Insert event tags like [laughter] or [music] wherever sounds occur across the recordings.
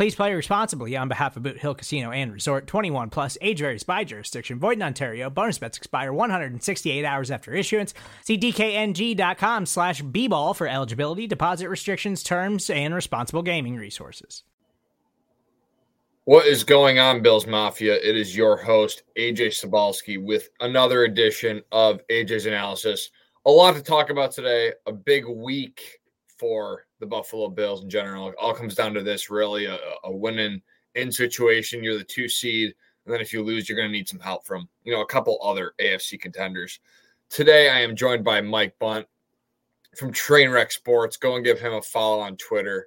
Please play responsibly on behalf of Boot Hill Casino and Resort 21 plus age varies by jurisdiction. Void in Ontario. Bonus bets expire 168 hours after issuance. See DKNG.com slash B ball for eligibility, deposit restrictions, terms, and responsible gaming resources. What is going on, Bills Mafia? It is your host, AJ Cybulski, with another edition of Ajay's Analysis. A lot to talk about today. A big week for the Buffalo Bills in general. It all comes down to this really a, a winning in situation. You're the two seed. And then if you lose, you're going to need some help from, you know, a couple other AFC contenders. Today, I am joined by Mike Bundt from Trrainwreck Sports. Go and give him a follow on Twitter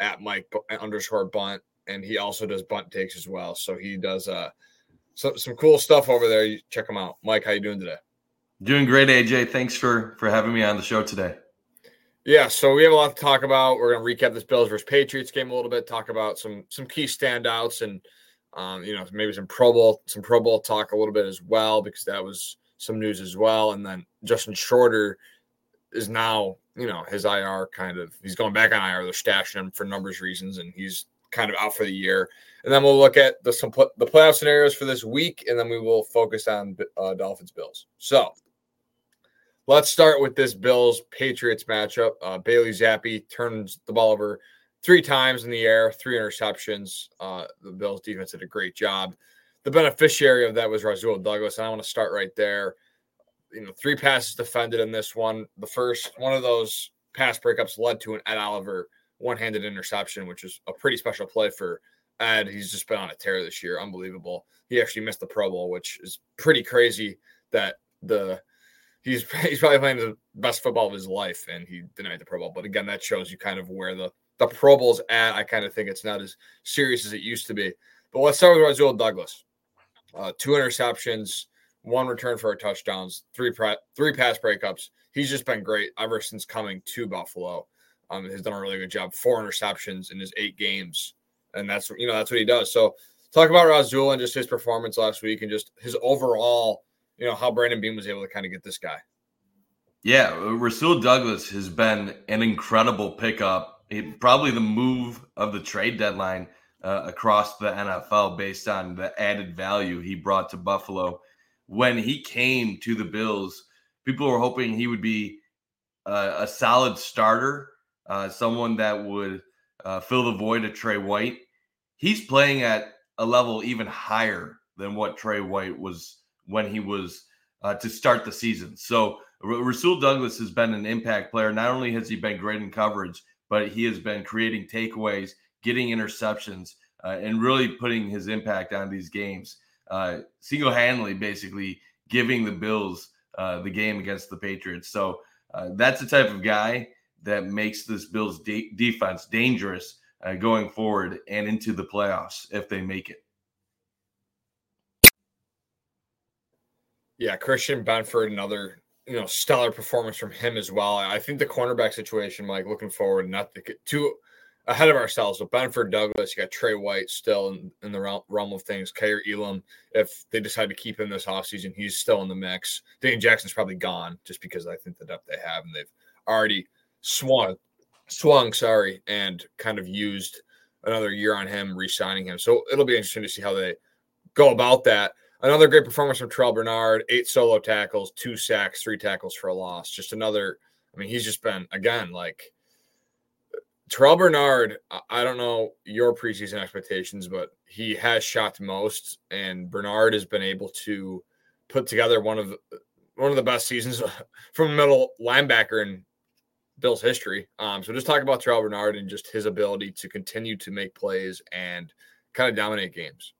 at Mike underscore Bundt. And he also does bunt takes as well. So he does uh, so, some cool stuff over there. You check him out. Mike, how you doing today? Doing great, AJ. Thanks for for having me on the show today. Yeah, so we have a lot to talk about. We're going to recap this Bills versus Patriots game a little bit, talk about some some key standouts, and um, you know maybe some Pro Bowl some Pro Bowl talk a little bit as well because that was some news as well. And then Justin Shorter is now you know his IR kind of he's going back on IR. They're stashing him for numbers reasons, and he's kind of out for the year. And then we'll look at the some the playoff scenarios for this week, and then we will focus on uh, Dolphins Bills. So Let's start with this Bills Patriots matchup. Uh, Bailey Zappe turns the ball over three times in the air, three interceptions. Uh, the Bills defense did a great job. The beneficiary of that was Rasul Douglas, and I want to start right there. You know, three passes defended in this one. The first one of those pass breakups led to an Ed Oliver one-handed interception, which is a pretty special play for Ed. He's just been on a tear this year, unbelievable. He actually missed the Pro Bowl, which is pretty crazy that the he's [laughs] he's probably playing the best football of his life, and he denied the Pro Bowl. But again, that shows you kind of where the the Pro Bowl's at. I kind of think it's not as serious as it used to be. But let's start with Rasul Douglas. Uh, two interceptions, one return for a touchdowns, three pre- three pass breakups. He's just been great ever since coming to Buffalo. Um, has done a really good job. Four interceptions in his eight games, and that's you know that's what he does. So talk about Rasul and just his performance last week, and just his overall you know how Brandon Beane was able to kind of get this guy. Yeah, Rasul Douglas has been an incredible pickup. It, probably the move of the trade deadline uh, across the NFL based on the added value he brought to Buffalo. When he came to the Bills, people were hoping he would be uh, a solid starter, uh, someone that would uh, fill the void of Tre White. He's playing at a level even higher than what Tre White was when he was uh, to start the season. So Rasul Douglas has been an impact player. Not only has he been great in coverage, but he has been creating takeaways, getting interceptions, uh, and really putting his impact on these games. Uh, Single handedly, basically giving the Bills uh, the game against the Patriots. So uh, that's the type of guy that makes this Bills de- defense dangerous uh, going forward and into the playoffs if they make it. Yeah, Christian Benford, another you know stellar performance from him as well. I think the cornerback situation, Mike, looking forward, not the, too ahead of ourselves. But Benford, Douglas, you got Tre White still in, in the realm, realm of things. Kaiir Elam, if they decide to keep him this offseason, he's still in the mix. Dane Jackson's probably gone just because I think the depth they have, and they've already swung, swung, sorry, and kind of used another year on him, re-signing him. So it'll be interesting to see how they go about that. Another great performance from Terrel Bernard, eight solo tackles, two sacks, three tackles for a loss. Just another, I mean, he's just been, again, like Terrel Bernard. I don't know your preseason expectations, but he has shot most, and Bernard has been able to put together one of one of the best seasons [laughs] from a middle linebacker in Bill's history. Um, so just talk about Terrel Bernard and just his ability to continue to make plays and kind of dominate games.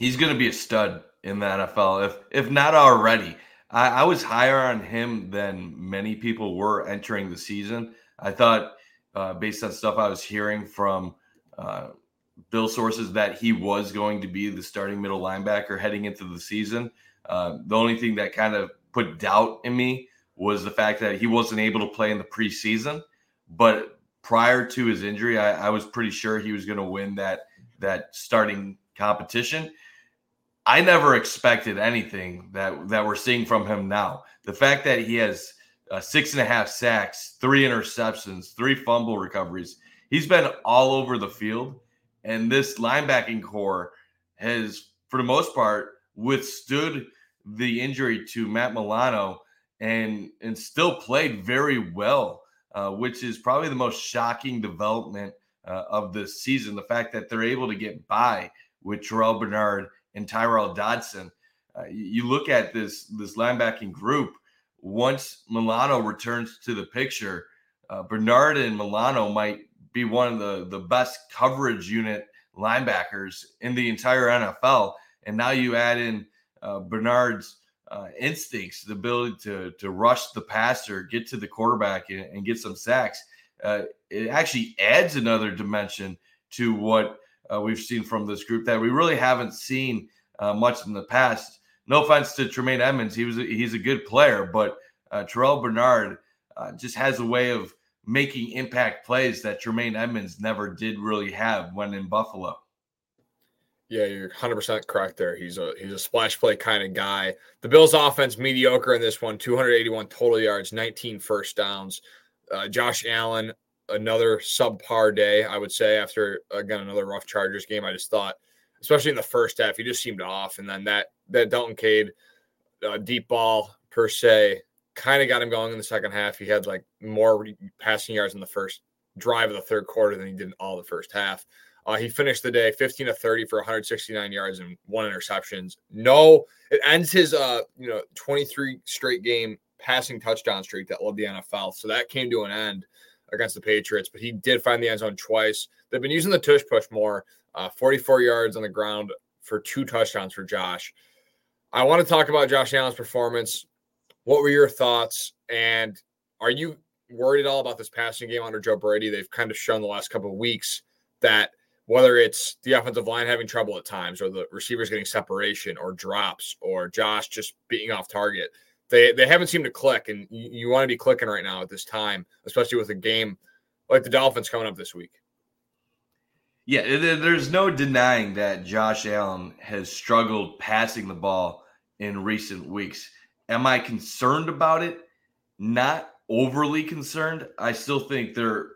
He's going to be a stud in the NFL, if if not already. I, I was higher on him than many people were entering the season. I thought, uh, based on stuff I was hearing from uh, Bill sources, that he was going to be the starting middle linebacker heading into the season. Uh, the only thing that kind of put doubt in me was the fact that he wasn't able to play in the preseason. But prior to his injury, I, I was pretty sure he was going to win that that starting competition. I never expected anything that that we're seeing from him now. The fact that he has uh, six and a half sacks, three interceptions, three fumble recoveries. He's been all over the field, and this linebacking core has, for the most part, withstood the injury to Matt Milano and and still played very well, uh, which is probably the most shocking development uh, of this season. The fact that they're able to get by with Terrel Bernard and Tyrel Dodson. Uh, you look at this this linebacking group. Once Milano returns to the picture, uh, Bernard and Milano might be one of the the best coverage unit linebackers in the entire NFL. And now you add in uh, Bernard's uh, instincts, the ability to to rush the passer, get to the quarterback, and, and get some sacks. Uh, it actually adds another dimension to what uh, we've seen from this group that we really haven't seen uh, much in the past. No offense to Tremaine Edmunds, he was a, he's a good player, but uh, Terrel Bernard uh, just has a way of making impact plays that Tremaine Edmunds never did really have when in Buffalo. Yeah, you're 100% correct there. He's a he's a splash play kind of guy. The Bills offense mediocre in this one, 281 total yards, 19 first downs. Uh, Josh Allen another subpar day, I would say, after again another rough Chargers game. I just thought, especially in the first half, he just seemed off. And then that that Dalton Cade uh, deep ball per se kind of got him going in the second half. He had like more passing yards in the first drive of the third quarter than he did in all the first half. Uh, he finished the day 15 to 30 for 169 yards and one interceptions. No, it ends his uh you know 23 straight game passing touchdown streak that led the NFL. So that came to an end against the Patriots, but he did find the end zone twice. They've been using the tush push more, uh, 44 yards on the ground for two touchdowns for Josh. I want to talk about Josh Allen's performance. What were your thoughts? And are you worried at all about this passing game under Joe Brady? They've kind of shown the last couple of weeks that whether it's the offensive line having trouble at times or the receivers getting separation or drops or Josh just being off target – they they haven't seemed to click, and you, you want to be clicking right now at this time, especially with a game like the Dolphins coming up this week. Yeah, there's no denying that Josh Allen has struggled passing the ball in recent weeks. Am I concerned about it? Not overly concerned. I still think they're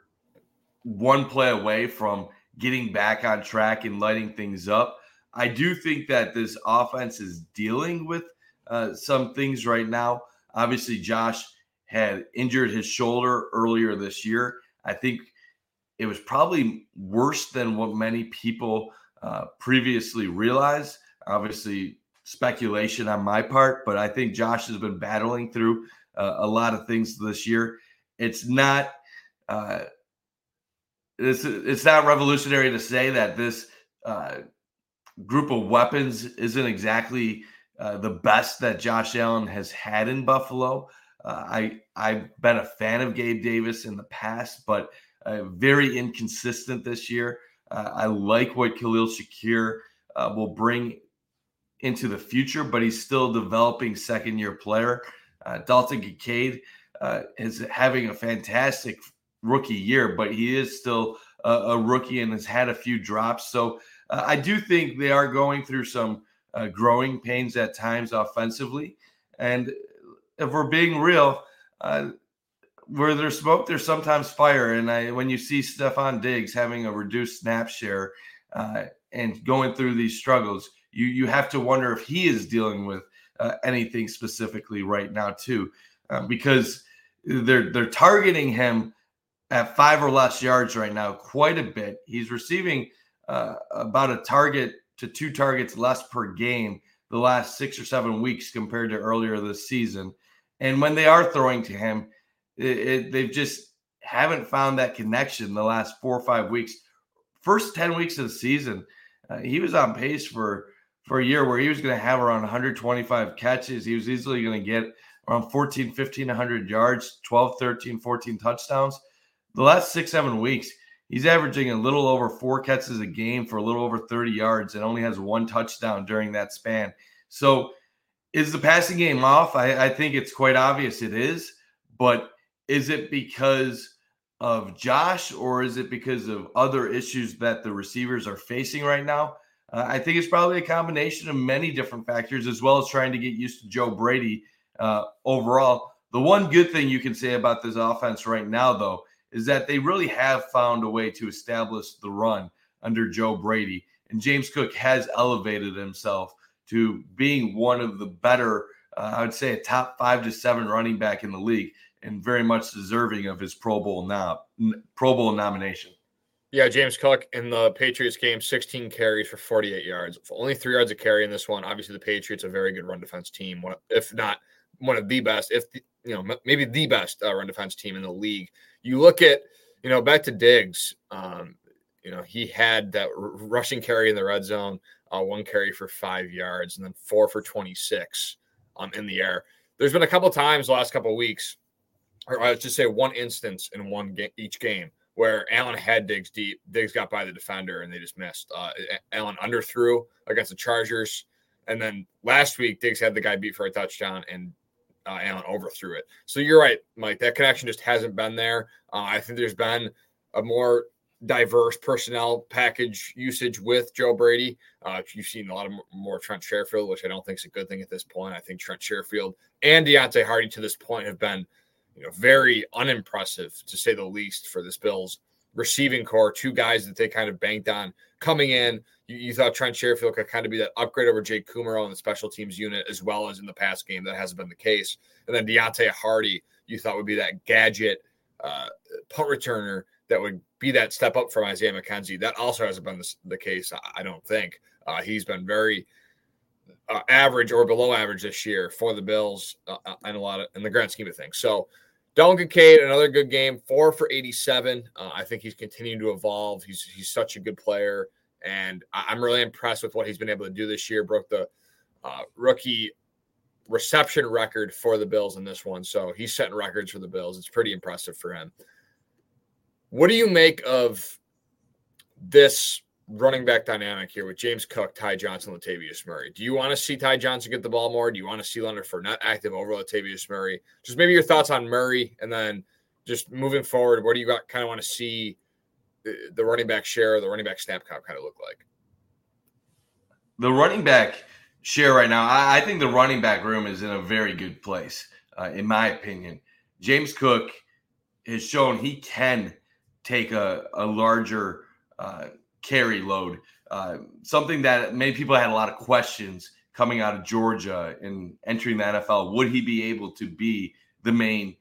one play away from getting back on track and lighting things up. I do think that this offense is dealing with uh, some things right now. Obviously, Josh had injured his shoulder earlier this year. I think it was probably worse than what many people uh, previously realized. Obviously, speculation on my part, but I think Josh has been battling through uh, a lot of things this year. It's not. Uh, it's it's not revolutionary to say that this uh, group of weapons isn't exactly uh, the best that Josh Allen has had in Buffalo. Uh, I I've been a fan of Gabe Davis in the past, but uh, very inconsistent this year. Uh, I like what Khalil Shakir uh, will bring into the future, but he's still developing second year player. Dalton Kincaid is having a fantastic rookie year, but he is still a, a rookie and has had a few drops. So I do think they are going through some uh, growing pains at times offensively. And if we're being real, uh, where there's smoke, there's sometimes fire. And I, when you see Stefon Diggs having a reduced snap share uh, and going through these struggles, you you have to wonder if he is dealing with uh, anything specifically right now too, uh, because they're they're targeting him at five or less yards right now quite a bit. He's receiving uh, about a target to two targets less per game the last six or seven weeks compared to earlier this season. And when they are throwing to him, it, it, they've just haven't found that connection the last four or five weeks. First 10 weeks of the season, uh, he was on pace for for a year where he was going to have around 125 catches. He was easily going to get around 14, 15, 100 yards, 12, 13, 14 touchdowns. The last six, seven weeks, he's averaging a little over four catches a game for a little over 30 yards and only has one touchdown during that span. So, is the passing game off? I, I think it's quite obvious it is, but is it because of Josh or is it because of other issues that the receivers are facing right now? Uh, I think it's probably a combination of many different factors, as well as trying to get used to Joe Brady uh, overall. The one good thing you can say about this offense right now, though, is that they really have found a way to establish the run under Joe Brady. And James Cook has elevated himself to being one of the better, uh, I would say, a top five to seven running back in the league, and very much deserving of his Pro Bowl now Pro Bowl nomination. Yeah, James Cook in the Patriots game, 16 carries for 48 yards, only three yards of carry in this one. Obviously, the Patriots are a very good run defense team, if not one of the best, if you know maybe the best uh, run defense team in the league. You look at you know back to Diggs, um, you know he had that r- rushing carry in the red zone, uh, one carry for five yards, and then four for 26 um, in the air. There's been a couple times the last couple weeks, or I would just say one instance in one game each game where Allen had Diggs deep. Diggs got by the defender and they just missed. Uh, Allen underthrew against the Chargers. And then last week, Diggs had the guy beat for a touchdown and uh, Allen overthrew it. So you're right, Mike. That connection just hasn't been there. Uh, I think there's been a more diverse personnel package usage with Joe Brady. Uh, you've seen a lot of more Trent Sherfield, which I don't think is a good thing at this point. I think Trent Sherfield and Deonte Harty to this point have been, you know, very unimpressive to say the least for this Bills receiving core. Two guys that they kind of banked on coming in. You, you, thought Trent Sherfield could kind of be that upgrade over Jake Kumerow in the special teams unit, as well as in the past game. That hasn't been the case. And then Deonte Harty, you thought would be that gadget uh, punt returner that would be that step up from Isaiah McKenzie. That also hasn't been the, the case, I, I, don't think. Uh, he's been very uh, average or below average this year for the Bills uh, uh and a lot of in the grand scheme of things. So Dalton Kincaid, another good game, four for 87. Uh, I think he's continuing to evolve. He's he's such a good player, and I, am really impressed with what he's been able to do this year. Broke the uh, rookie reception record for the Bills in this one, so he's setting records for the Bills. It's pretty impressive for him. What do you make of this running back dynamic here with James Cook, Ty Johnson, Latavius Murray. Do you want to see Ty Johnson get the ball more? Do you want to see Leonard Fournette active over Latavius Murray? Just maybe your thoughts on Murray, and then just moving forward, what do you got, kind of want to see the, running back share, the running back snap count kind of look like? The running back share right now, I, I think the running back room is in a very good place, uh, in my opinion. James Cook has shown he can take a, a larger uh, carry load. Uh, something that many people had a lot of questions coming out of Georgia and entering the NFL. Would he be able to be the main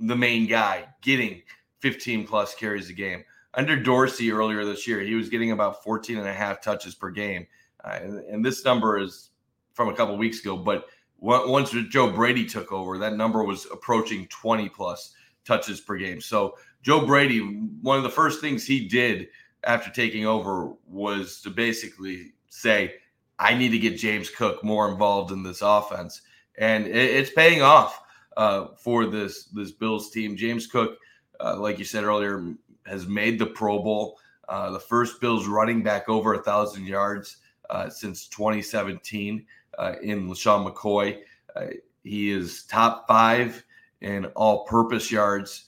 the main guy getting 15 plus carries a game? Under Dorsey earlier this year, he was getting about 14 and a half touches per game. Uh, and, and, this number is from a couple weeks ago, but once Joe Brady took over, that number was approaching 20 plus touches per game. So Joe Brady, one of the first things he did after taking over was to basically say, I need to get James Cook more involved in this offense, and it, it's paying off uh, for this this Bills team. James Cook, uh, like you said earlier, has made the Pro Bowl. Uh, the first Bills running back over a thousand yards uh, since 2017 uh, in LeSean McCoy. Uh, he is top five in all-purpose yards.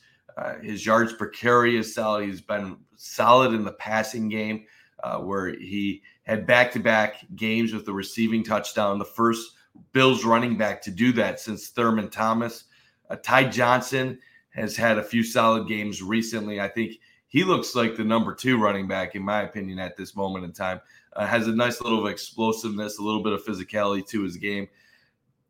his yards per carry is solid. He's been solid in the passing game, uh, where he had back to back games with the receiving touchdown, the first Bills running back to do that since Thurman Thomas. Uh, Ty Johnson has had a few solid games recently. I think he looks like the number two running back, in my opinion, at this moment in time. Uh, has a nice little explosiveness, a little bit of physicality to his game.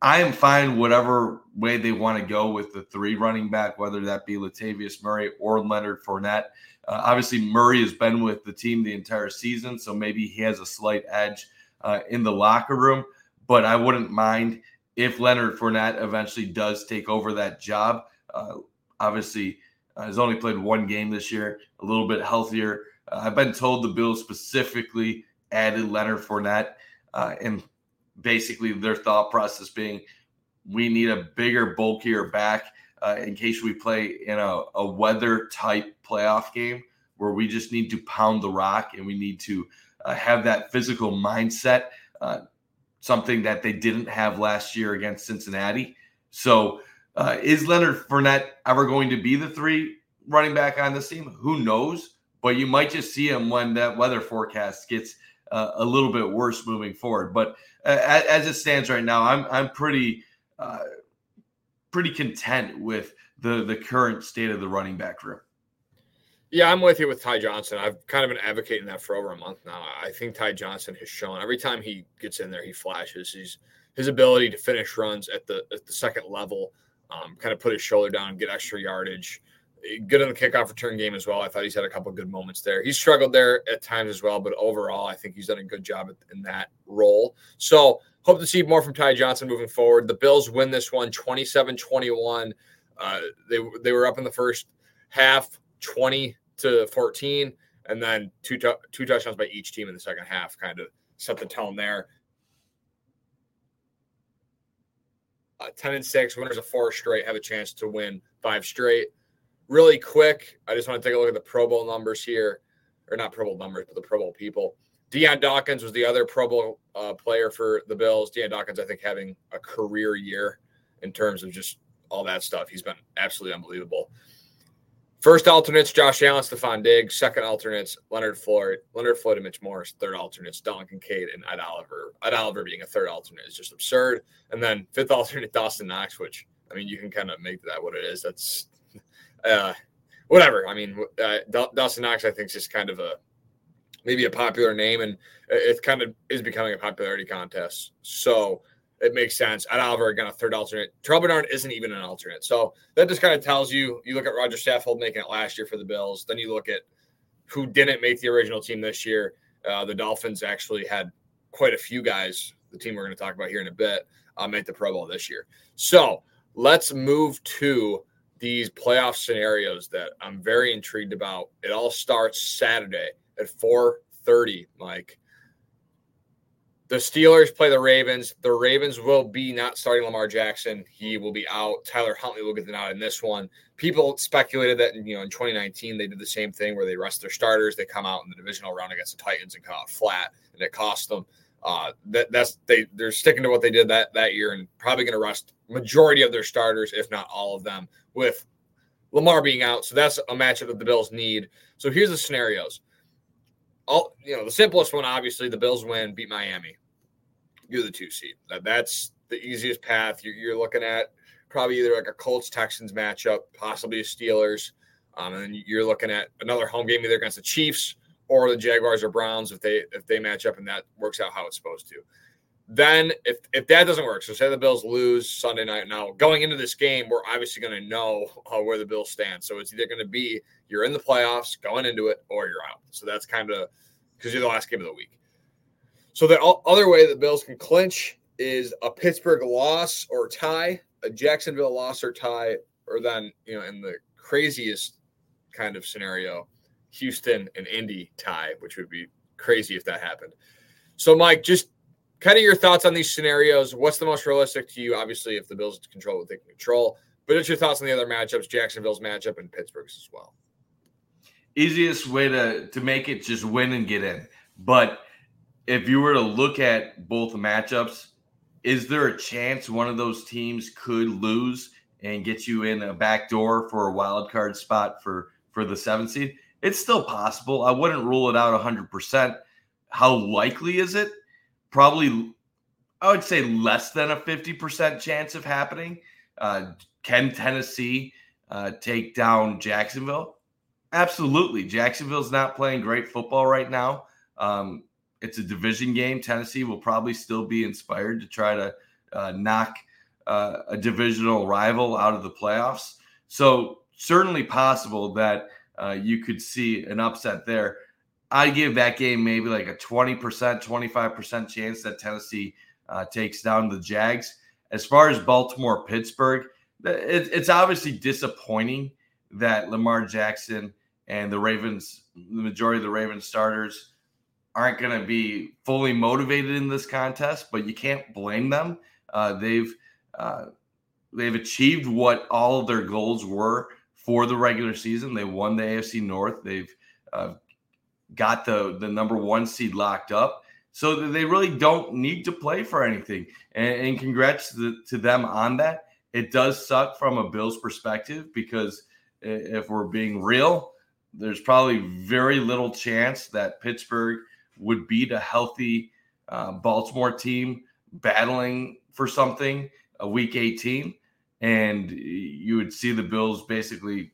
I am fine whatever way they want to go with the three running back, whether that be Latavius Murray or Leonard Fournette. Uh, obviously, Murray has been with the team the entire season, so maybe he has a slight edge uh, in the locker room. but I wouldn't mind if Leonard Fournette eventually does take over that job. Uh, obviously, uh, has only played one game this year, a little bit healthier. Uh, I've been told the Bills specifically added Leonard Fournette, uh, and basically their thought process being we need a bigger, bulkier back uh, in case we play in a, a weather type playoff game where we just need to pound the rock and we need to uh, have that physical mindset, uh, something that they didn't have last year against Cincinnati. So, uh, is Leonard Fournette ever going to be the three running back on this team? Who knows? But you might just see him when that weather forecast gets uh, a little bit worse moving forward. But uh, as, it stands right now, I'm I'm pretty uh, pretty content with the the current state of the running back room. Yeah, I'm with you with Ty Johnson. I've kind of been advocating that for over a month now. I think Ty Johnson has shown every time he gets in there, he flashes. He's his ability to finish runs at the at the second level, um, kind of put his shoulder down get extra yardage. Good in the kickoff return game as well. I thought he's had a couple good moments there. He's struggled there at times as well, but overall, I think he's done a good job in that role. So hope to see more from Ty Johnson moving forward. The Bills win this one 27 21. Uh, they, they were up in the first half 20 to 14, and then two, t- two touchdowns by each team in the second half kind of set the tone there. Uh, 10 and 6, winners of four straight have a chance to win five straight. Really quick, I just want to take a look at the Pro Bowl numbers here, or not Pro Bowl numbers, but the Pro Bowl people. Dion Dawkins was the other Pro Bowl uh, player for the Bills. Dion Dawkins, I think, having a career year in terms of just all that stuff. He's been absolutely unbelievable. First alternates, Josh Allen, Stefon Diggs. Second alternates, Leonard Floyd, Leonard Floyd and Mitch Morse. Third alternates, Dalton Kincaid and Ed Oliver. Ed Oliver being a third alternate is just absurd. And then fifth alternate, Dawson Knox, which, I mean, you can kind of make that what it is. That's uh, whatever. I mean, uh, Dawson Knox, I think, is just kind of a maybe a popular name, and it kind of is becoming a popularity contest. So it makes sense. Ed Oliver, again, a third alternate. Terrell Bernard isn't even an alternate. So that just kind of tells you you look at Roger Saffold making it last year for the Bills. Then you look at who didn't make the original team this year. Uh, the Dolphins actually had quite a few guys, the team we're going to talk about here in a bit, uh, make the Pro Bowl this year. So let's move to these playoff scenarios that I'm very intrigued about. It all starts Saturday at 4:30, Mike. The Steelers play the Ravens. The Ravens will be not starting Lamar Jackson. He will be out. Tyler Huntley will get the nod in this one. People speculated that you know in 2019 they did the same thing where they rest their starters. They come out in the divisional round against the Titans and come out flat, and it cost them. Uh, that that's they they're sticking to what they did that that year and probably going to rest majority of their starters, if not all of them, with Lamar being out. So that's a matchup that the Bills need. So here's the scenarios all you know, the simplest one, obviously, the Bills win, beat Miami. You're the two seed. That, that's the easiest path. You're, you're, looking at probably either like a Colts Texans matchup, possibly a Steelers, um, and you're looking at another home game either against the Chiefs or the Jaguars or Browns if they if they match up and that works out how it's supposed to. Then if if that doesn't work, so say the Bills lose Sunday night. Now going into this game, we're obviously going to know uh, where the Bills stand. So it's either going to be you're in the playoffs going into it or you're out. So that's kind of because you're the last game of the week. So the other way the Bills can clinch is a Pittsburgh loss or tie, a Jacksonville loss or tie, or then you know in the craziest kind of scenario, Houston and Indy tie, which would be crazy if that happened. So Mike, just kind of your thoughts on these scenarios. What's the most realistic to you? Obviously, if the Bills control what they can control, but what's your thoughts on the other matchups, Jacksonville's matchup and Pittsburgh's as well? easiest way to to make it just win and get in. But if you were to look at both matchups, is there a chance one of those teams could lose and get you in a back door for a wild card spot for for the seven seed? It's still possible. I wouldn't rule it out 100%. How likely is it? Probably, I would say less than a 50% chance of happening. Uh, can Tennessee uh, take down Jacksonville? Absolutely. Jacksonville's not playing great football right now. Um, it's a division game. Tennessee will probably still be inspired to try to uh, knock uh, a divisional rival out of the playoffs. So, certainly possible that uh, you could see an upset there. I give that game maybe like a 20%, 25% chance that Tennessee uh, takes down the Jags. As far as Baltimore Pittsburgh, it, it's obviously disappointing that Lamar Jackson and the Ravens, the majority of the Ravens starters, aren't going to be fully motivated in this contest. But you can't blame them. Uh, they've uh, they've achieved what all of their goals were for the regular season. They won the AFC North. They've uh, got the the number one seed locked up. So they really don't need to play for anything. And, and congrats to, to them on that. It does suck from a Bills perspective because if we're being real, there's probably very little chance that Pittsburgh would beat a healthy uh, Baltimore team battling for something a week 18 and you would see the bills basically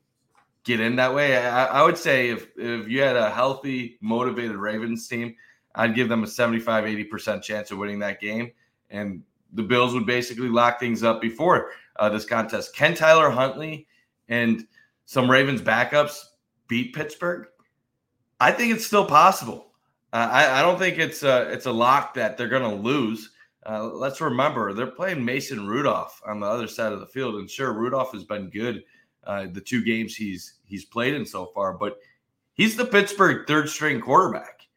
get in that way. I, I, would say if if you had a healthy motivated ravens team i'd give them a 75 80% chance of winning that game. And the bills would basically lock things up before uh, this contest. Can tyler huntley and some ravens backups beat pittsburgh? I think it's still possible. Uh, I, I, don't think it's a, it's a lock that they're going to lose. Uh, let's remember they're playing Mason Rudolph on the other side of the field, and sure, Rudolph has been good uh, the two games he's he's played in so far, but he's the Pittsburgh third string quarterback.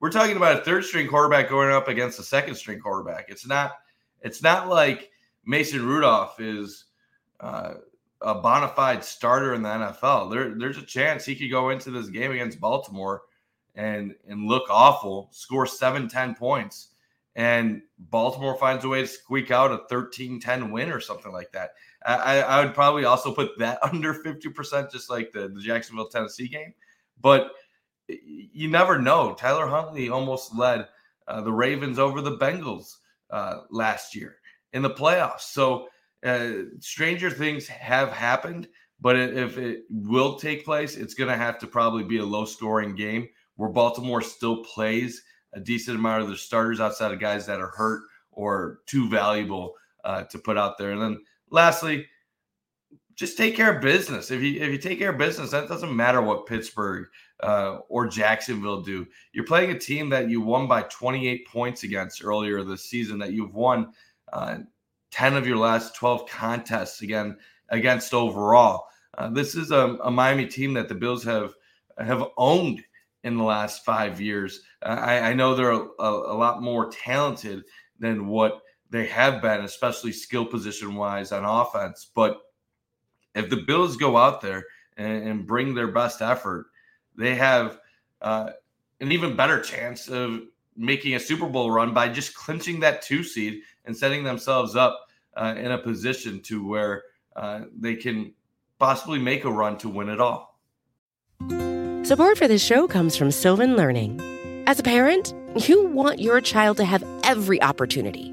We're talking about a third string quarterback going up against a second string quarterback. It's not it's not like Mason Rudolph is uh, a bona fide starter in the NFL. There, there's a chance he could go into this game against Baltimore and and look awful, score seven, 10 points and Baltimore finds a way to squeak out a 13 10 win or something like that. I, I would probably also put that [laughs] under 50%, just like the, the Jacksonville, Tennessee game. But you never know. Tyler Huntley almost led uh, the Ravens over the Bengals uh, last year in the playoffs. So uh, stranger things have happened. But if it will take place, it's going to have to probably be a low scoring game where Baltimore still plays a decent amount of their starters outside of guys that are hurt or too valuable uh, to put out there. And then lastly, just take care of business. If you if you take care of business, that doesn't matter what Pittsburgh uh, or Jacksonville do. You're playing a team that you won by 28 points against earlier this season. That you've won uh, 10 of your last 12 contests again against overall. Uh, this is a, a Miami team that the Bills have have owned in the last five years. I, I know they're a, a, lot more talented than what they have been, especially skill position wise on offense. But if the Bills go out there and, and bring their best effort, they have uh, an even better chance of making a Super Bowl run by just clinching that two seed and setting themselves up uh, in a position to where uh, they can possibly make a run to win it all. Support for this show comes from Sylvan Learning. As a parent, you want your child to have every opportunity,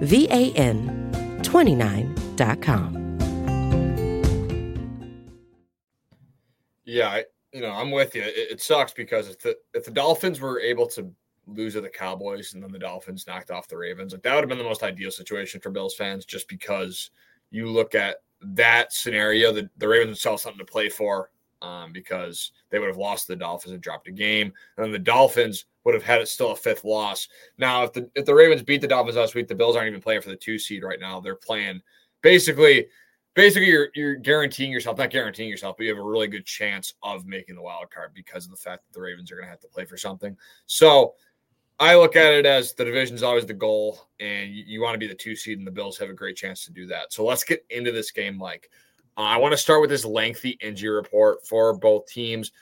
V A N 29.com. Yeah, I, you know, I'm with you. It, it sucks because if the if the Dolphins were able to lose to the Cowboys and then the Dolphins knocked off the Ravens, like that would have been the most ideal situation for Bills fans, just because you look at that scenario, the, the Ravens would sell something to play for um, because they would have lost the Dolphins and dropped a game. And the Dolphins would have had it still a fifth loss. Now, if the if the Ravens beat the Dolphins last week, the Bills aren't even playing for the two seed right now. They're playing basically basically you're you're guaranteeing yourself, not guaranteeing yourself, but you have a really good chance of making the wild card because of the fact that the Ravens are going to have to play for something. So I look at it as the division's always the goal, and you, you want to be the two seed, and the Bills have a great chance to do that. So let's get into this game, Mike. Uh, I want to start with this lengthy injury report for both teams.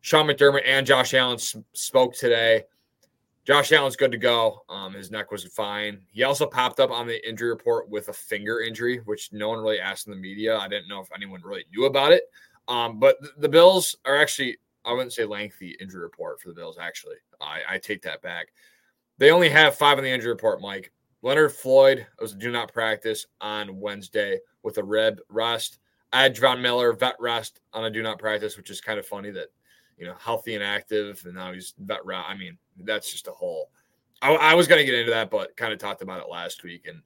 Sean McDermott and Josh Allen spoke today. Josh Allen's good to go. Um, his neck was fine. He also popped up on the injury report with a finger injury, which no one really asked in the media. I didn't know if anyone really knew about it. Um, but the, Bills are actually, I wouldn't say lengthy injury report for the Bills, actually. I, I take that back. They only have five on the injury report, Mike. Leonard Floyd was do not practice on Wednesday with a rib rest. I had Javon Miller vet rest on a do not practice, which is kind of funny that you know healthy and active, and now he's vet rest. I mean, that's just a whole. I, I was going to get into that, but kind of talked about it last week, and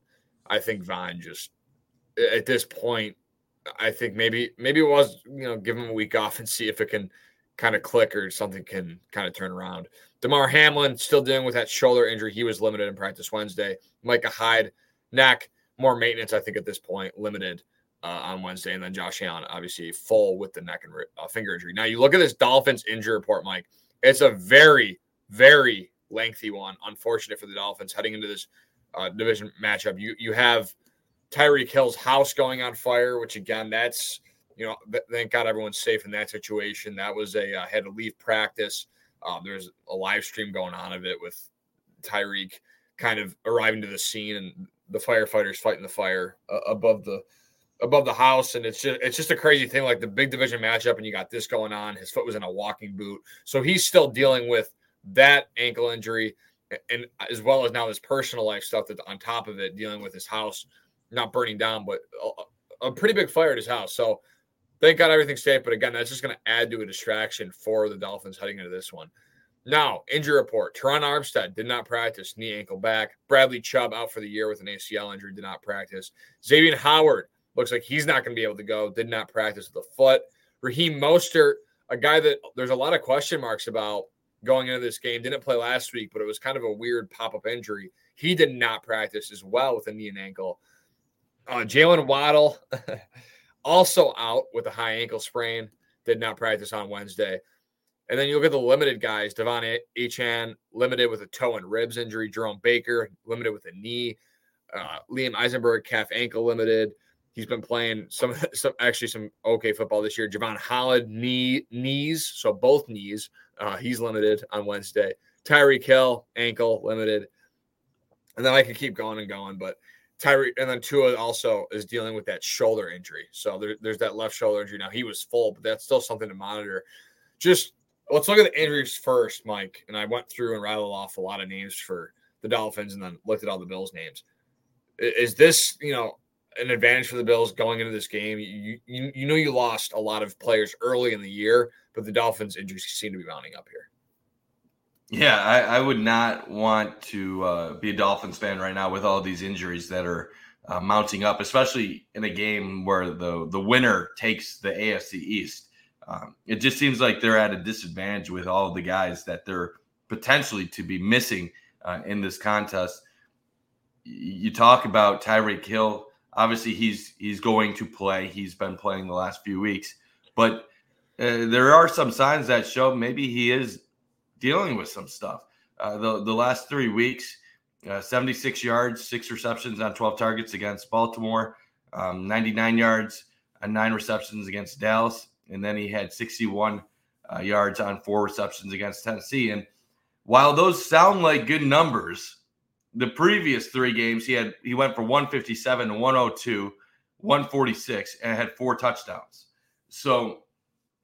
I think Vine just at this point, I think maybe maybe it was you know give him a week [laughs] off and see if it can kind of click or something can kind of turn around. Damar Hamlin still dealing with that shoulder injury. He was limited in practice Wednesday. Micah Hyde, neck, more maintenance, I think, at this point, limited uh, on Wednesday. And then Josh Allen, obviously, full with the neck and uh, finger injury. Now, you look at this Dolphins injury report, Mike. It's a very, very lengthy one. Unfortunate for the Dolphins heading into this uh, division matchup. You you have Tyreek Hill's house going on fire, which again, that's you know, th- thank God everyone's safe in that situation. That was a uh, had to leave practice. Um, there's a live stream going on of it with Tyreek kind of arriving to the scene and the firefighters fighting the fire uh, above the above the house and it's just it's just a crazy thing like the big division matchup and you got this going on his foot was in a walking boot so he's still dealing with that ankle injury and as well as now this personal life stuff that on top of it dealing with his house not burning down but a, a pretty big fire at his house so thank God everything's safe. But again, that's just going to add to a distraction for the Dolphins heading into this one. Now, injury report. Terron Armstead did not practice, knee ankle back. Bradley Chubb out for the year with an ACL injury, did not practice. Xavier Howard looks like he's not going to be able to go, did not practice with a foot. Raheem Mostert, a guy that there's a lot of question marks about going into this game, didn't play last week, but it was kind of a weird pop up injury. He did not practice as well with a knee and ankle. Uh, Jaylen Waddle. [laughs] also out with a high ankle sprain, did not practice on Wednesday. And then you look at the limited guys, De'Von Achane, limited with a toe and ribs injury, Jerome Baker, limited with a knee, uh, Liam Eichenberg, calf ankle limited. He's been playing some, [laughs] some actually some okay football this year. Jevon Holland, knee, knees, so both knees. Uh, he's limited on Wednesday. Tyreek Hill, ankle limited. And then I could keep going and going, but Tyree and then Tua also is dealing with that shoulder injury. So there, there's that left shoulder injury. Now he was full, but that's still something to monitor. Just let's look at the injuries first, Mike. And I went through and rattled off a lot of names for the Dolphins and then looked at all the Bills names. Is this, you know, an advantage for the Bills going into this game? You, you, you know you lost a lot of players early in the year, but the Dolphins injuries seem to be mounting up here. Yeah, I, I, would not want to uh, be a Dolphins fan right now with all these injuries that are uh, mounting up, especially in a game where the the winner takes the AFC East. Um, it just seems like they're at a disadvantage with all the guys that they're potentially to be missing uh, in this contest. You talk about Tyreek Hill. Obviously, he's he's going to play. He's been playing the last few weeks, but uh, there are some signs that show maybe he is dealing with some stuff. Uh, the the last three weeks, uh, 76 yards, six receptions on 12 targets against Baltimore, um, 99 yards and nine receptions against Dallas, and then he had 61 uh, yards on four receptions against Tennessee. And while those sound like good numbers, the previous three games he had he went for 157, 102, 146, and had four touchdowns. So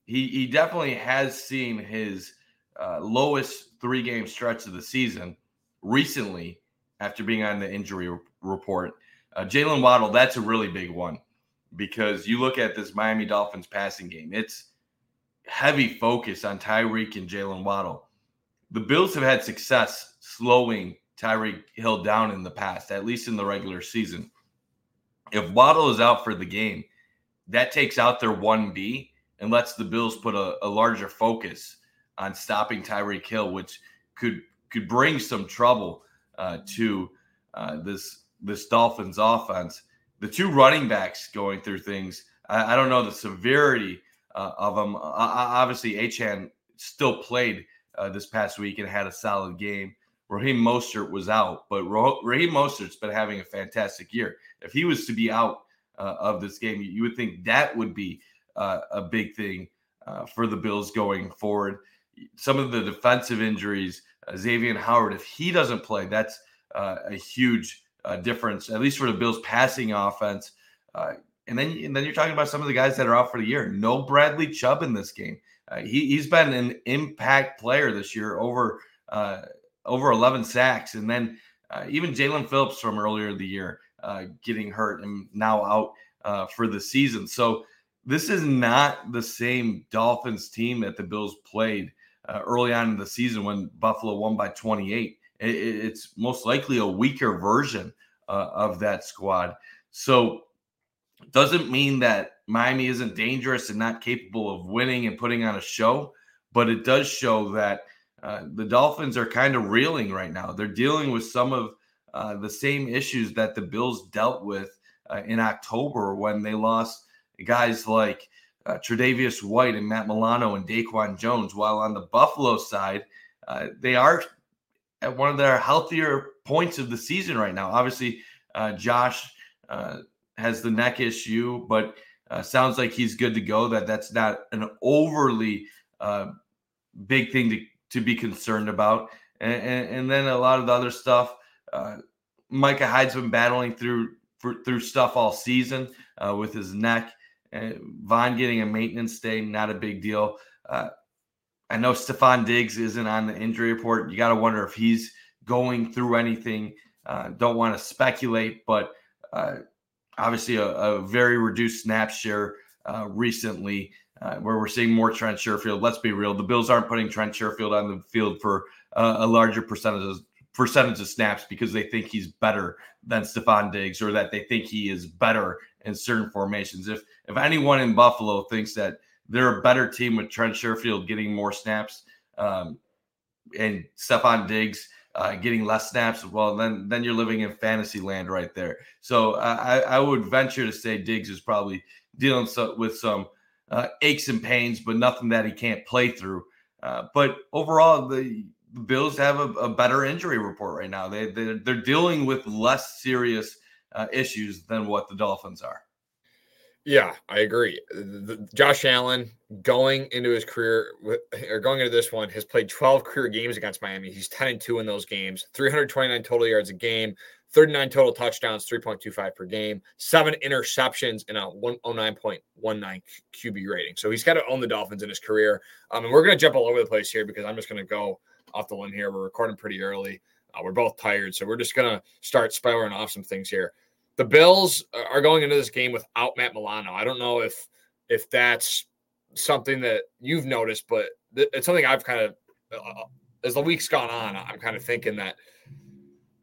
he he definitely has seen his uh, lowest three game stretch of the season recently after being on the injury report. Uh, Jaylen Waddle, that's a really big one because you look at this Miami Dolphins passing game, it's heavy focus on Tyreek and Jaylen Waddle. The Bills have had success slowing Tyreek Hill down in the past, at least in the regular season. If Waddle is out for the game, that takes out their 1B and lets the Bills put a, a larger focus on stopping Tyreek Hill, which could could bring some trouble uh, to uh, this this Dolphins offense. The two running backs going through things. I, I don't know the severity uh, of them. obviously, Achane still played uh, this past week and had a solid game. Raheem Mostert was out, but Raheem Mostert's been having a fantastic year. If he was to be out uh, of this game, you would think that would be uh, a big thing uh, for the Bills going forward. Some of the defensive injuries, uh, Xavier Howard, if he doesn't play, that's uh, a huge uh, difference, at least for the Bills' passing offense. and then, and then you're talking about some of the guys that are out for the year. No Bradley Chubb in this game. he, he's been an impact player this year, over over 11 sacks, and then even Jaelan Phillips from earlier in the year getting hurt and now out for the season. So this is not the same Dolphins team that the Bills played uh, early on in the season when Buffalo won by 28. It, it's most likely a weaker version uh, of that squad. So, doesn't mean that Miami isn't dangerous and not capable of winning and putting on a show, but it does show that uh, the Dolphins are kind of reeling right now. They're dealing with some of uh, the same issues that the Bills dealt with uh, in October when they lost guys like uh, Tre'Davious White and Matt Milano and DaQuan Jones. While on the Buffalo side, uh, they are at one of their healthier points of the season right now. Obviously, uh, Josh has the neck issue, but sounds like he's good to go. That that's not an overly big thing to to be concerned about. And, and, and then a lot of the other stuff. Micah Hyde's been battling through for, through stuff all season with his neck. Von getting a maintenance day, not a big deal. Uh, I know Stefon Diggs isn't on the injury report. You got to wonder if he's going through anything. Uh, don't want to speculate, but uh, obviously a, a, very reduced snap share uh, recently, uh, where we're seeing more Trent Sherfield. Let's be real: the Bills aren't putting Trent Sherfield on the field for a larger percentage of, percentage of snaps because they think he's better than Stefon Diggs or that they think he is better in certain formations. If if anyone in Buffalo thinks that they're a better team with Trent Sherfield getting more snaps um, and Stefon Diggs uh, getting less snaps, well, then then you're living in fantasy land right there. So I, I would venture to say Diggs is probably dealing so, with some uh, aches and pains, but nothing that he can't play through. Uh, but overall, the Bills have a, a, better injury report right now. They they're, they're dealing with less serious uh, issues than what the Dolphins are. Yeah, I agree. The, Josh Allen going into his career or going into this one has played 12 career games against Miami. He's 10 and 2 in those games, 329 total yards a game, 39 total touchdowns, 3.25 per game, seven interceptions, and a 109.19 QB rating. So he's got to own the Dolphins in his career. Um, and we're going to jump all over the place here because I'm just going to go off the limb here. We're recording pretty early. Uh, we're both tired. So we're just going to start spiraling off some things here the Bills are going into this game without Matt Milano. I don't know if if that's something that you've noticed, but it's something I've kind of uh, as the week's gone on, I'm kind of thinking that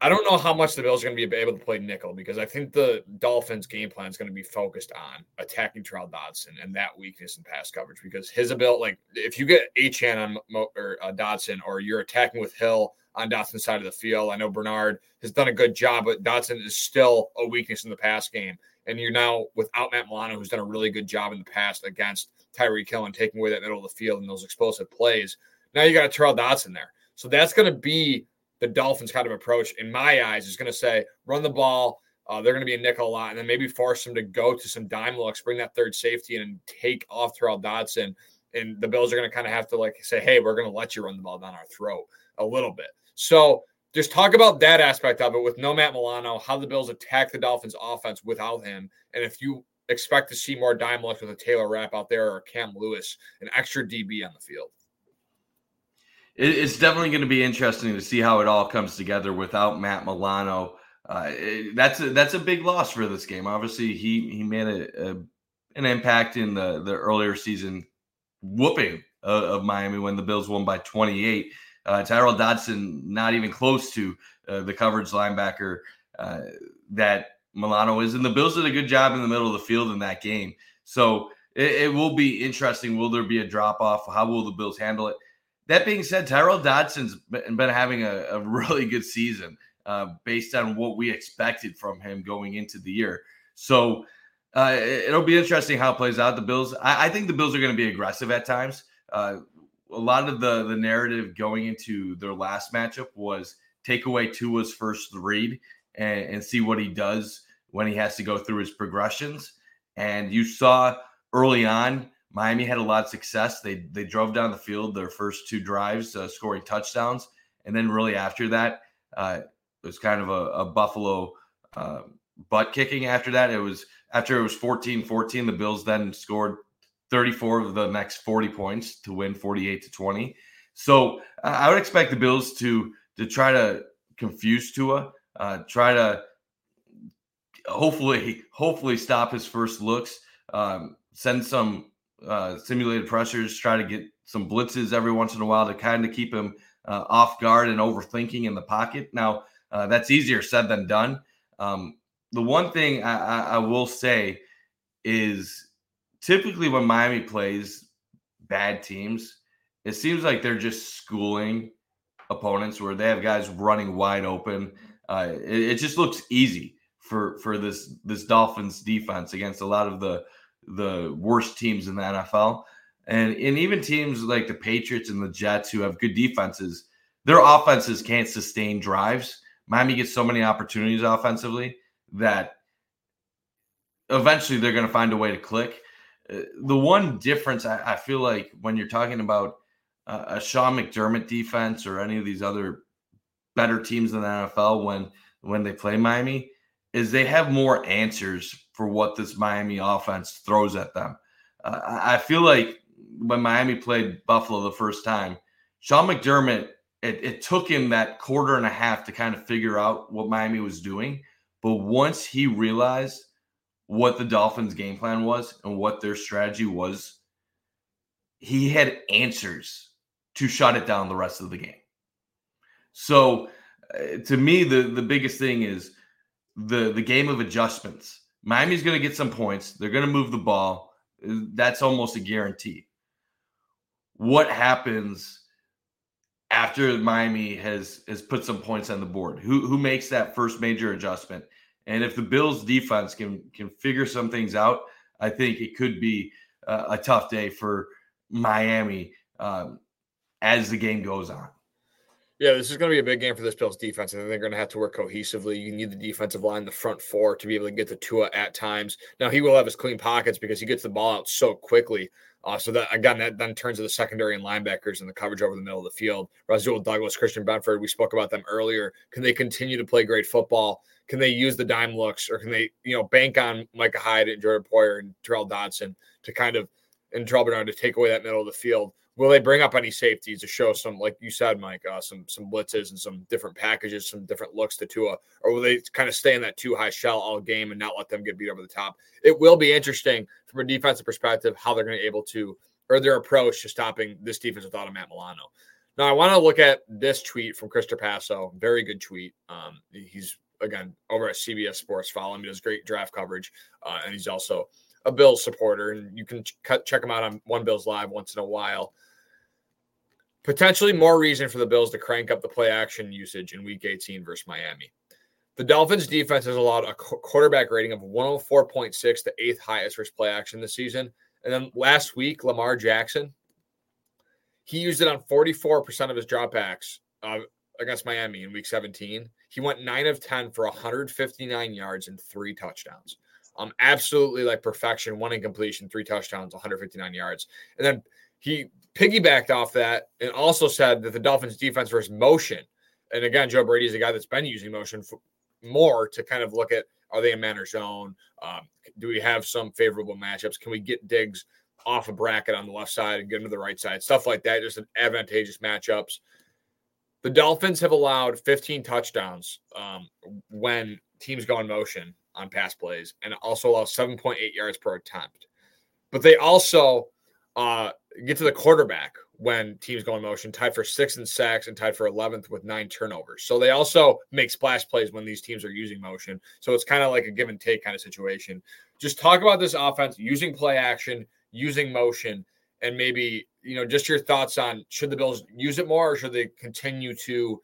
I don't know how much the Bills are going to be able to play nickel because I think the Dolphins' game plan is going to be focused on attacking Terrell Dodson and that weakness in pass coverage because his ability, like if you get Achane on Mo, or uh, Dodson or you're attacking with Hill on Dodson's side of the field. I know Bernard has done a good job, but Dodson is still a weakness in the pass game. And you're now without Matt Milano, who's done a really good job in the past against Tyreek Hill and taking away that middle of the field and those explosive plays. Now you got a Terrell Dodson there. So that's going to be the Dolphins' kind of approach, in my eyes, is going to say run the ball. Uh, they're going to be a nickel a lot, and then maybe force them to go to some dime looks, bring that third safety in, and take off Terrell Dodson. And the Bills are going to kind of have to like say, hey, we're going to let you run the ball down our throat a little bit. So just talk about that aspect of it with no Matt Milano, how the Bills attack the Dolphins offense without him. And if you expect to see more dime looks with a Taylor Rapp out there or Cam Lewis, an extra DB on the field. It's definitely going to be interesting to see how it all comes together without Matt Milano. Uh, it, that's a, that's a big loss for this game. Obviously, he he made a, a an impact in the the earlier season whooping uh, of Miami when the Bills won by 28. Uh, Tyrel Dodson, not even close to uh, the coverage linebacker uh, that Milano is. And the Bills did a good job in the middle of the field in that game. So it, it will be interesting. Will there be a drop off? How will the Bills handle it? That being said, Tyrel Dodson's been, having a, a, really good season uh, based on what we expected from him going into the year. So uh, it'll be interesting how it plays out. The Bills, I, I think the Bills are going to be aggressive at times. Uh, a lot of the the narrative going into their last matchup was take away Tua's first read and, and see what he does when he has to go through his progressions. And you saw early on, Miami had a lot of success. They they drove down the field their first two drives, uh, scoring touchdowns, and then really after that, uh, it was kind of a, a Buffalo uh, butt kicking. After that, it was after it was 14-14, the Bills then scored 34 of the next 40 points to win 48 to 20. So I would expect the Bills to to try to confuse Tua, uh, try to hopefully hopefully stop his first looks, um, send some uh, simulated pressures, try to get some blitzes every once in a while to kind of keep him uh, off guard and overthinking in the pocket. Now uh, that's easier said than done. Um, the one thing I, I, I will say is typically when Miami plays bad teams, it seems like they're just schooling opponents where they have guys running wide open. Uh, it, it, just looks easy for for this this Dolphins defense against a lot of the the worst teams in the NFL. And and even teams like the Patriots and the Jets who have good defenses, their offenses can't sustain drives. Miami gets so many opportunities offensively that eventually they're going to find a way to click. Uh, the one difference I, I feel like when you're talking about uh, a Sean McDermott defense or any of these other better teams in the NFL when when they play Miami is they have more answers for what this Miami offense throws at them. Uh, I feel like when Miami played Buffalo the first time, Sean McDermott, it, it took him that quarter and a half to kind of figure out what Miami was doing. But once he realized what the Dolphins' game plan was and what their strategy was, he had answers to shut it down the rest of the game. So, uh, to me, the the biggest thing is the the game of adjustments. Miami's going to get some points. They're going to move the ball. That's almost a guarantee. What happens after Miami has has put some points on the board? Who who makes that first major adjustment? And if the Bills defense can can figure some things out, I think it could be uh, a tough day for Miami um, as the game goes on. Yeah, this is going to be a big game for this Bills defense. I think they're going to have to work cohesively. You need the defensive line, the front four, to be able to get the Tua at times. Now he will have his clean pockets because he gets the ball out so quickly. Uh, so that again, that then turns to the secondary and linebackers and the coverage over the middle of the field. Rasul Douglas, Christian Benford, we spoke about them earlier. Can they continue to play great football? Can they use the dime looks, or can they, you know, bank on Micah Hyde and Jordan Poyer and Terrell Dodson to kind of and Terrel Bernard to take away that middle of the field? Will they bring up any safeties to show some, like you said, Mike, uh, some some blitzes and some different packages, some different looks to Tua, or will they kind of stay in that two high shell all game and not let them get beat over the top? It will be interesting from a defensive perspective how they're going to be able to, or their approach to stopping this defense without Matt Milano. Now, I want to look at this tweet from Chris Trapasso. Very good tweet. Um, he's again over at CBS Sports. Follow him. He does great draft coverage, uh, and he's also a Bills supporter, and you can ch- check him out on One Bills Live once in a while. Potentially more reason for the Bills to crank up the play action usage in Week 18 versus Miami. The Dolphins' defense has allowed a quarterback rating of 104.6, the eighth highest versus play action this season. And then last week, Lamar Jackson, he used it on 44% of his dropbacks uh, against Miami in Week 17. He went nine of 10 for 159 yards and three touchdowns. Um, absolutely like perfection, one incompletion, three touchdowns, 159 yards. And then he piggybacked off that and also said that the Dolphins defense versus motion. And again, Joe Brady is a guy that's been using motion more to kind of look at are they in man or zone? Um, do we have some favorable matchups? Can we get Diggs off a bracket on the left side and get him to the right side? Stuff like that, just advantageous matchups. The Dolphins have allowed 15 touchdowns um, when teams go in motion on pass plays and also allow 7.8 yards per attempt. But they also uh, get to the quarterback when teams go in motion, tied for sixth in sacks and tied for 11th with nine turnovers. So they also make splash plays when these teams are using motion. So it's kind of like a give and take kind of situation. Just talk about this offense using play action, using motion, and maybe, you know, just your thoughts on should the Bills use it more or should they continue to,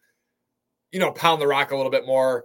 you know, pound the rock a little bit more,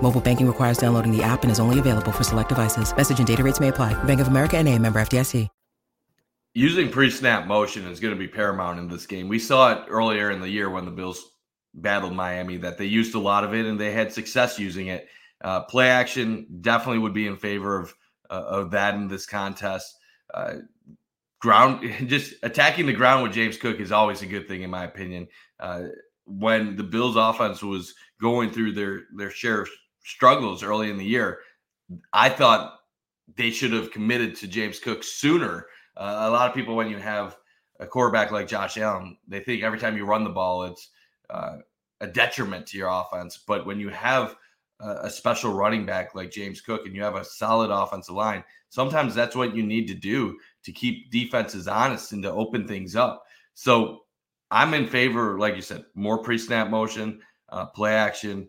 Mobile banking requires downloading the app and is only available for select devices. Message and data rates may apply. Bank of America and a member FDIC. Using pre-snap motion is going to be paramount in this game. We saw it earlier in the year when the Bills battled Miami that they used a lot of it and they had success using it. Uh, play action definitely would be in favor of uh, of that in this contest. Uh, ground, [laughs] just attacking the ground with James Cook is always a good thing in my opinion. Uh, when the Bills' offense was going through their their share struggles early in the year, I thought they should have committed to James Cook sooner. Uh, a lot of people, when you have a quarterback like Josh Allen, they think every time you run the ball, it's uh, a detriment to your offense. But when you have a special running back like James Cook and you have a solid offensive line, sometimes that's what you need to do to keep defenses honest and to open things up. So I'm in favor, like you said, more pre snap motion, uh, play action,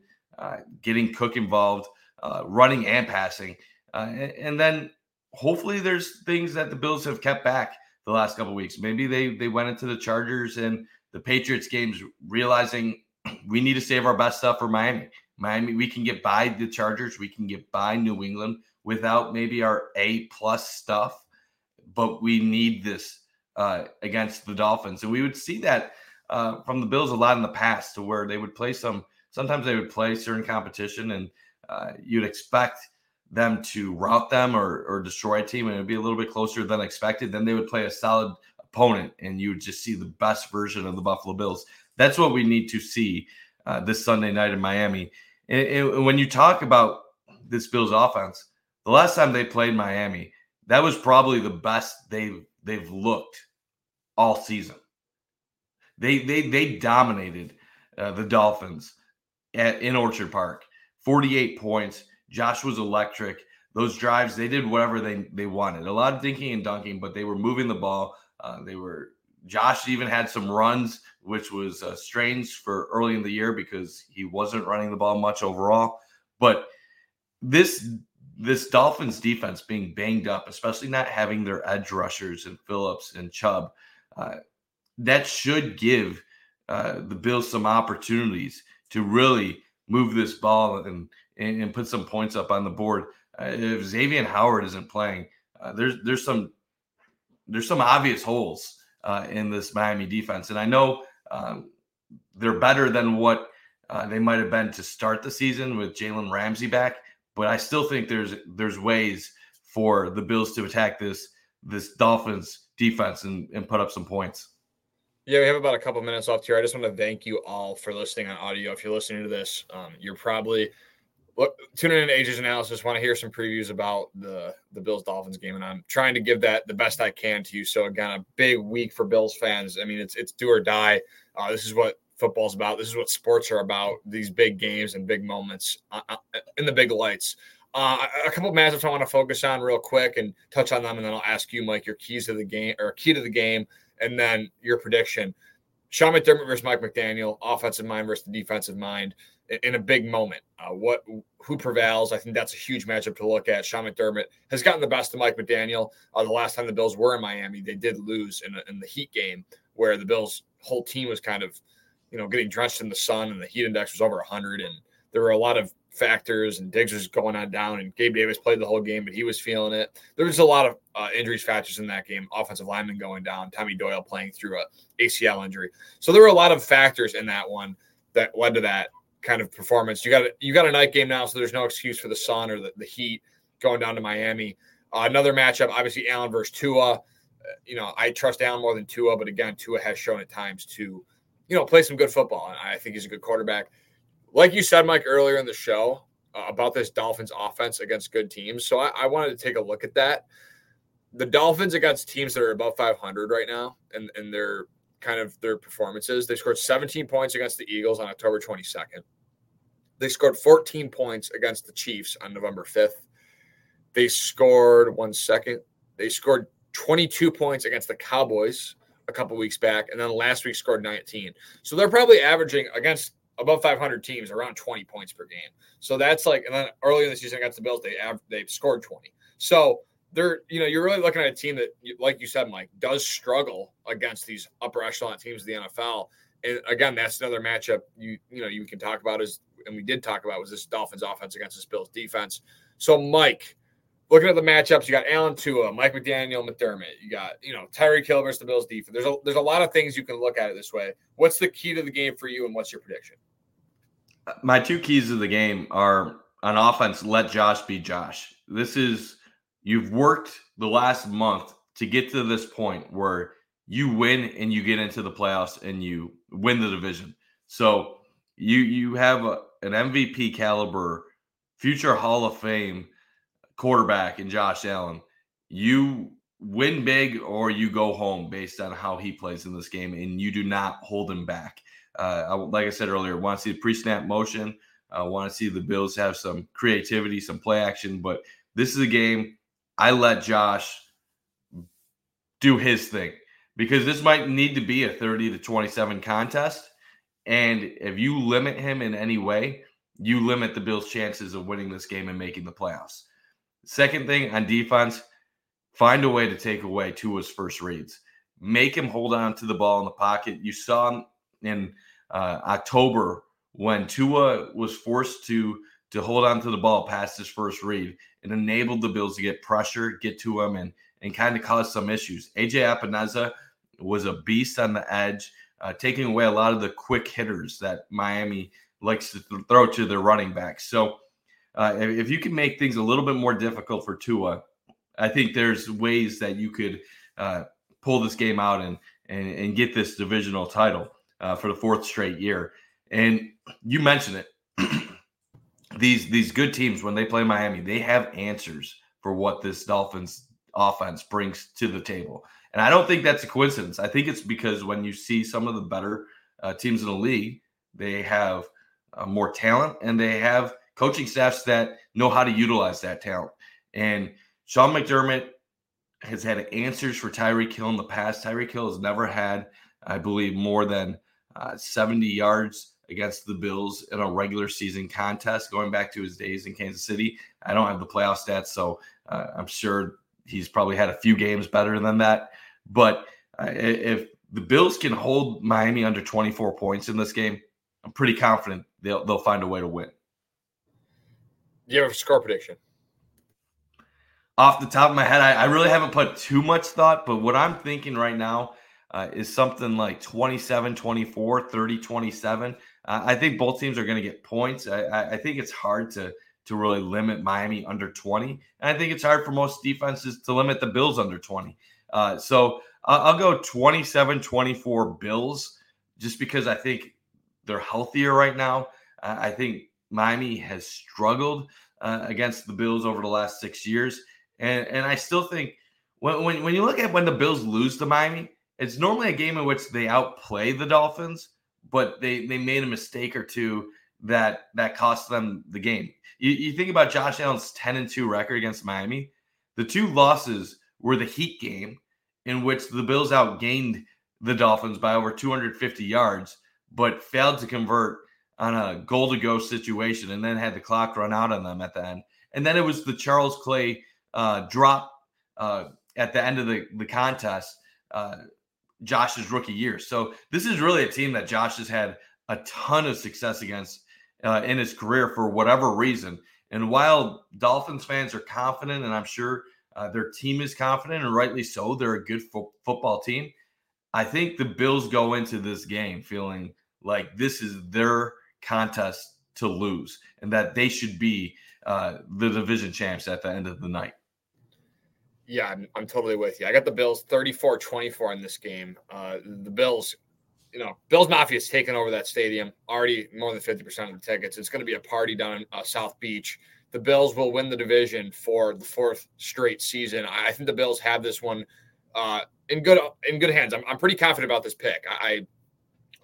getting Cook involved, uh, running and passing. Uh, and, and, then hopefully there's things that the Bills have kept back the last couple weeks. Maybe they they went into the Chargers and the Patriots games realizing [clears throat] we need to save our best stuff for Miami. Miami, we can get by the Chargers, we can get by New England without maybe our A plus stuff, but we need this uh, against the Dolphins, and we would see that uh, from the Bills a lot in the past, to where they would play some. Sometimes they would play certain competition, and uh, you'd expect them to rout them or, or destroy a team, and it would be a little bit closer than expected. Then they would play a solid opponent, and you would just see the best version of the Buffalo Bills. That's what we need to see uh, this Sunday night in Miami. And, and when you talk about this Bills offense, the last time they played Miami, that was probably the best they've they've looked all season. They they they dominated uh, the Dolphins at, in Orchard Park, 48 points. Josh was electric. Those drives, they did whatever they they wanted. A lot of dinking and dunking, but they were moving the ball. Uh, they were Josh even had some runs, which was uh, strange for early in the year because he wasn't running the ball much overall. But this this Dolphins defense being banged up, especially not having their edge rushers and Phillips and Chubb, uh, that should give uh, the Bills some opportunities to really move this ball and and, and put some points up on the board. Uh, if Xavier Howard isn't playing, uh, there's there's some there's some obvious holes uh, in this Miami defense. And I know um, they're better than what uh, they might have been to start the season with Jalen Ramsey back, but I still think there's there's ways for the Bills to attack this this Dolphins defense and, and put up some points. Yeah, we have about a couple minutes left here. I just want to thank you all for listening on audio. If you're listening to this, um, you're probably look, tune in Ajay's Analysis. Want to hear some previews about the the Bills Dolphins game, and I'm trying to give that the best I can to you. So again, a big week for Bills fans. I mean, it's it's do or die. Uh, this is what football's about. This is what sports are about. These big games and big moments uh, uh in the big lights. Uh, a couple matchups I want to focus on real quick and touch on them, and then I'll ask you, Mike, your keys to the game or key to the game, and then your prediction. Sean McDermott versus Mike McDaniel, offensive mind versus the defensive mind in a big moment. Uh, what who prevails? I think that's a huge matchup to look at. Sean McDermott has gotten the best of Mike McDaniel. Uh, the last time the Bills were in Miami, they did lose in, a, in the Heat game where the Bills' whole team was kind of, you know, getting drenched in the sun, and the heat index was over 100, and there were a lot of factors, and Diggs was going on down, and Gabe Davis played the whole game, but he was feeling it. There was a lot of uh, injuries factors in that game. Offensive lineman going down, Tommy Doyle playing through a ACL injury. So there were a lot of factors in that one that led to that kind of performance. You got a, you got a night game now, so there's no excuse for the sun or the, the heat going down to Miami. Uh, another matchup, obviously Allen versus Tua. Uh, you know, I trust Allen more than Tua, but again, Tua has shown at times to, you know, play some good football, and I think he's a good quarterback. Like you said, Mike, earlier in the show uh, about this Dolphins offense against good teams, so I, I wanted to take a look at that. The Dolphins against teams that are above 500 right now, and and they're kind of their performances. They scored 17 points against the Eagles on October 22nd. They scored 14 points against the Chiefs on November 5th. They scored one second. They scored 22 points against the Cowboys a couple weeks back, and then last week scored 19. So they're probably averaging against above 500 teams around 20 points per game. So that's like, and then earlier in the season against the Bills, they have they scored 20. So they're, you know, you're really looking at a team that, like you said, Mike, does struggle against these upper echelon teams of the NFL. And again, that's another matchup you you know you can talk about is, and we did talk about was this Dolphins offense against this Bills defense. So Mike, looking at the matchups, you got Allen Tua, Mike McDaniel, McDermott. You got you know Tyreek Hill versus the Bills defense. There's a there's a lot of things you can look at it this way. What's the key to the game for you, and what's your prediction? My two keys of the game are on offense. Let Josh be Josh. This is you've worked the last month to get to this point where you win and you get into the playoffs and you win the division. So you you have a, an MVP caliber, future Hall of Fame quarterback in Josh Allen, you win big or you go home based on how he plays in this game, and you do not hold him back. Uh, like I said earlier, want to see the pre-snap motion. I want to see the Bills have some creativity, some play action. But this is a game I let Josh do his thing because this might need to be a 30 to 27 contest. And if you limit him in any way, you limit the Bills' chances of winning this game and making the playoffs. Second thing on defense, find a way to take away Tua's first reads. Make him hold on to the ball in the pocket. You saw him in uh, October when Tua was forced to to hold on to the ball past his first read. It enabled the Bills to get pressure, get to him, and and kind of cause some issues. AJ Epenesa was a beast on the edge, uh, taking away a lot of the quick hitters that Miami likes to th- throw to their running backs. So uh, if you can make things a little bit more difficult for Tua, I think there's ways that you could uh, pull this game out and, and, and get this divisional title uh, for the fourth straight year. And you mentioned it. [clears throat] these these good teams when they play Miami, they have answers for what this Dolphins offense brings to the table. And I don't think that's a coincidence. I think it's because when you see some of the better uh, teams in the league, they have uh, more talent and they have coaching staffs that know how to utilize that talent. And Sean McDermott has had answers for Tyreek Hill in the past. Tyreek Hill has never had, I believe, more than uh, 70 yards against the Bills in a regular season contest going back to his days in Kansas City. I don't have the playoff stats, so uh, I'm sure he's probably had a few games better than that. But uh, if the Bills can hold Miami under 24 points in this game, I'm pretty confident they'll they'll find a way to win. Do you have a score prediction? Off the top of my head, I, I, really haven't put too much thought, but what I'm thinking right now uh, is something like 27 24, 30 27. Uh, I think both teams are going to get points. I, I, think it's hard to to really limit Miami under 20. And I think it's hard for most defenses to limit the Bills under 20. Uh, so I'll go 27 24 Bills just because I think they're healthier right now. I think Miami has struggled uh, against the Bills over the last six years, and and I still think when, when when you look at when the Bills lose to Miami, it's normally a game in which they outplay the Dolphins, but they they made a mistake or two that that cost them the game. You, you think about Josh Allen's ten and two record against Miami. The two losses were the Heat game, in which the Bills outgained the Dolphins by over 250 yards, but failed to convert on a goal to go situation and then had the clock run out on them at the end. And then it was the Charles Clay uh, drop uh, at the end of the, the contest, uh, Josh's rookie year. So this is really a team that Josh has had a ton of success against uh, in his career for whatever reason. And while Dolphins fans are confident, and I'm sure uh, their team is confident, and rightly so, they're a good fo- football team. I think the Bills go into this game feeling like this is their contest to lose and that they should be uh, the division champs at the end of the night. Yeah, I'm, I'm totally with you. I got the Bills 34 24 in this game. Uh, the Bills, you know, Bills Mafia is taking over that stadium, already more than 50% of the tickets. It's going to be a party down in uh, South Beach. The Bills will win the division for the fourth straight season. I think the Bills have this one uh, in good in good hands. I'm, I'm pretty confident about this pick. I, I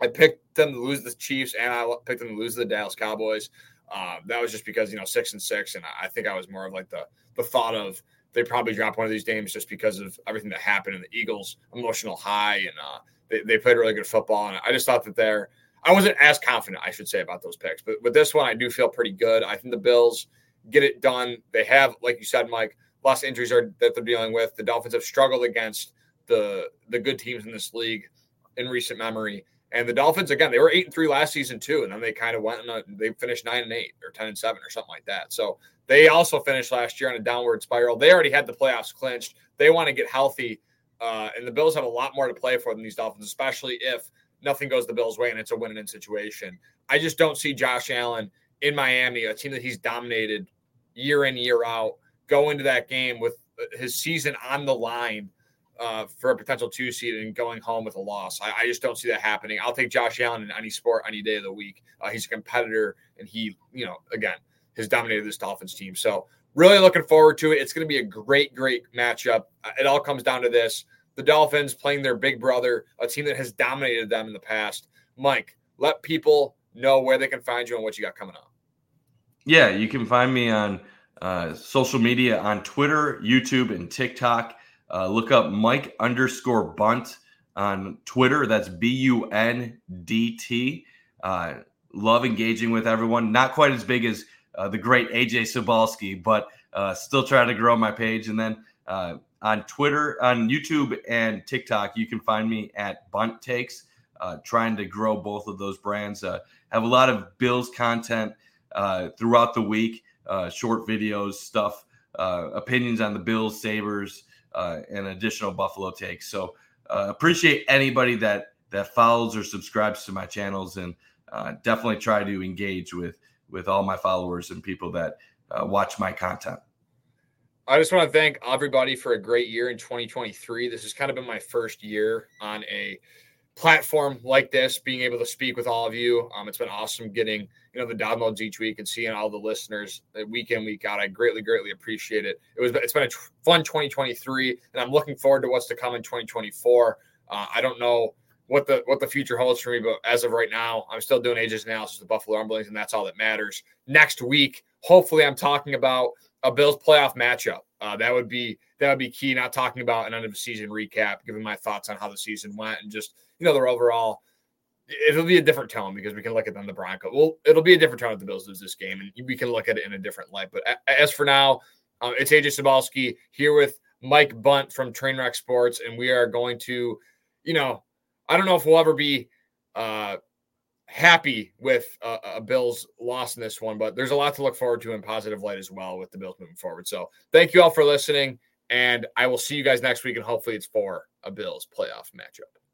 picked them to lose the Chiefs, and I picked them to lose the Dallas Cowboys. Uh, that was just because you know six and six, and I think I was more of like the the thought of they probably drop one of these games just because of everything that happened in the Eagles' emotional high, and uh, they, they played really good football. And I just thought that they're I wasn't as confident, I should say, about those picks. But with this one, I do feel pretty good. I think the Bills get it done. They have, like you said, Mike, lots of injuries are that they're dealing with. The Dolphins have struggled against the the good teams in this league in recent memory. And the Dolphins, again, they were eight and three last season too, and then they kind of went and they finished nine and eight or ten and seven or something like that. So they also finished last year on a downward spiral. They already had the playoffs clinched. They want to get healthy, uh, and the Bills have a lot more to play for than these Dolphins, especially if nothing goes the Bills' way and it's a win-in situation. I just don't see Josh Allen in Miami, a team that he's dominated year in year out, go into that game with his season on the line uh, for a potential two seed and going home with a loss. I, I, just don't see that happening. I'll take Josh Allen in any sport, any day of the week. Uh, he's a competitor, and he, you know, again, has dominated this Dolphins team. So really looking forward to it. It's going to be a great, great matchup. Uh, it all comes down to this: the Dolphins playing their big brother, a team that has dominated them in the past. Mike, let people know where they can find you and what you got coming up. Yeah, you can find me on uh, social media on Twitter, YouTube, and TikTok. Uh, look up Mike underscore Bundt on Twitter. That's B U N D T. Uh, love engaging with everyone. Not quite as big as uh, the great AJ Cybulski, but uh, still trying to grow my page. And then uh, on Twitter, on YouTube, and TikTok, you can find me at Bundt Takes. Uh, trying to grow both of those brands. have a lot of Bills content throughout the week, short videos, stuff, opinions on the Bills, Sabres uh, and additional Buffalo takes. So uh, appreciate anybody that that follows or subscribes to my channels, and uh, definitely try to engage with with all my followers and people that uh, watch my content. I just want to thank everybody for a great year in 2023. This has kind of been my first year on a platform like this, being able to speak with all of you. Um, it's been awesome getting you know the downloads each week and seeing all the listeners uh, week in week out. I greatly greatly appreciate it. It was it's been a t- fun 2023, and I'm looking forward to what's to come in 2024. Uh, I don't know what the what the future holds for me, but as of right now, I'm still doing Ajay's Analysis of Buffalo Rumblings, and that's all that matters. Next week, hopefully, I'm talking about a Bills playoff matchup. Uh, that would be that would be key. Not talking about an end of the season recap, giving my thoughts on how the season went, and just you know their overall. It'll be a different tone because we can look at them the Bronco. Well, it'll be a different tone if the Bills lose this game, and we can look at it in a different light. But as for now, um, it's AJ Cybulski here with Mike Bundt from Trrainwreck Sports, and we are going to, you know, I don't know if we'll ever be uh, happy with a, a Bills loss in this one, but there's a lot to look forward to in positive light as well with the Bills moving forward. So thank you all for listening, and I will see you guys next week, and hopefully it's for a Bills playoff matchup.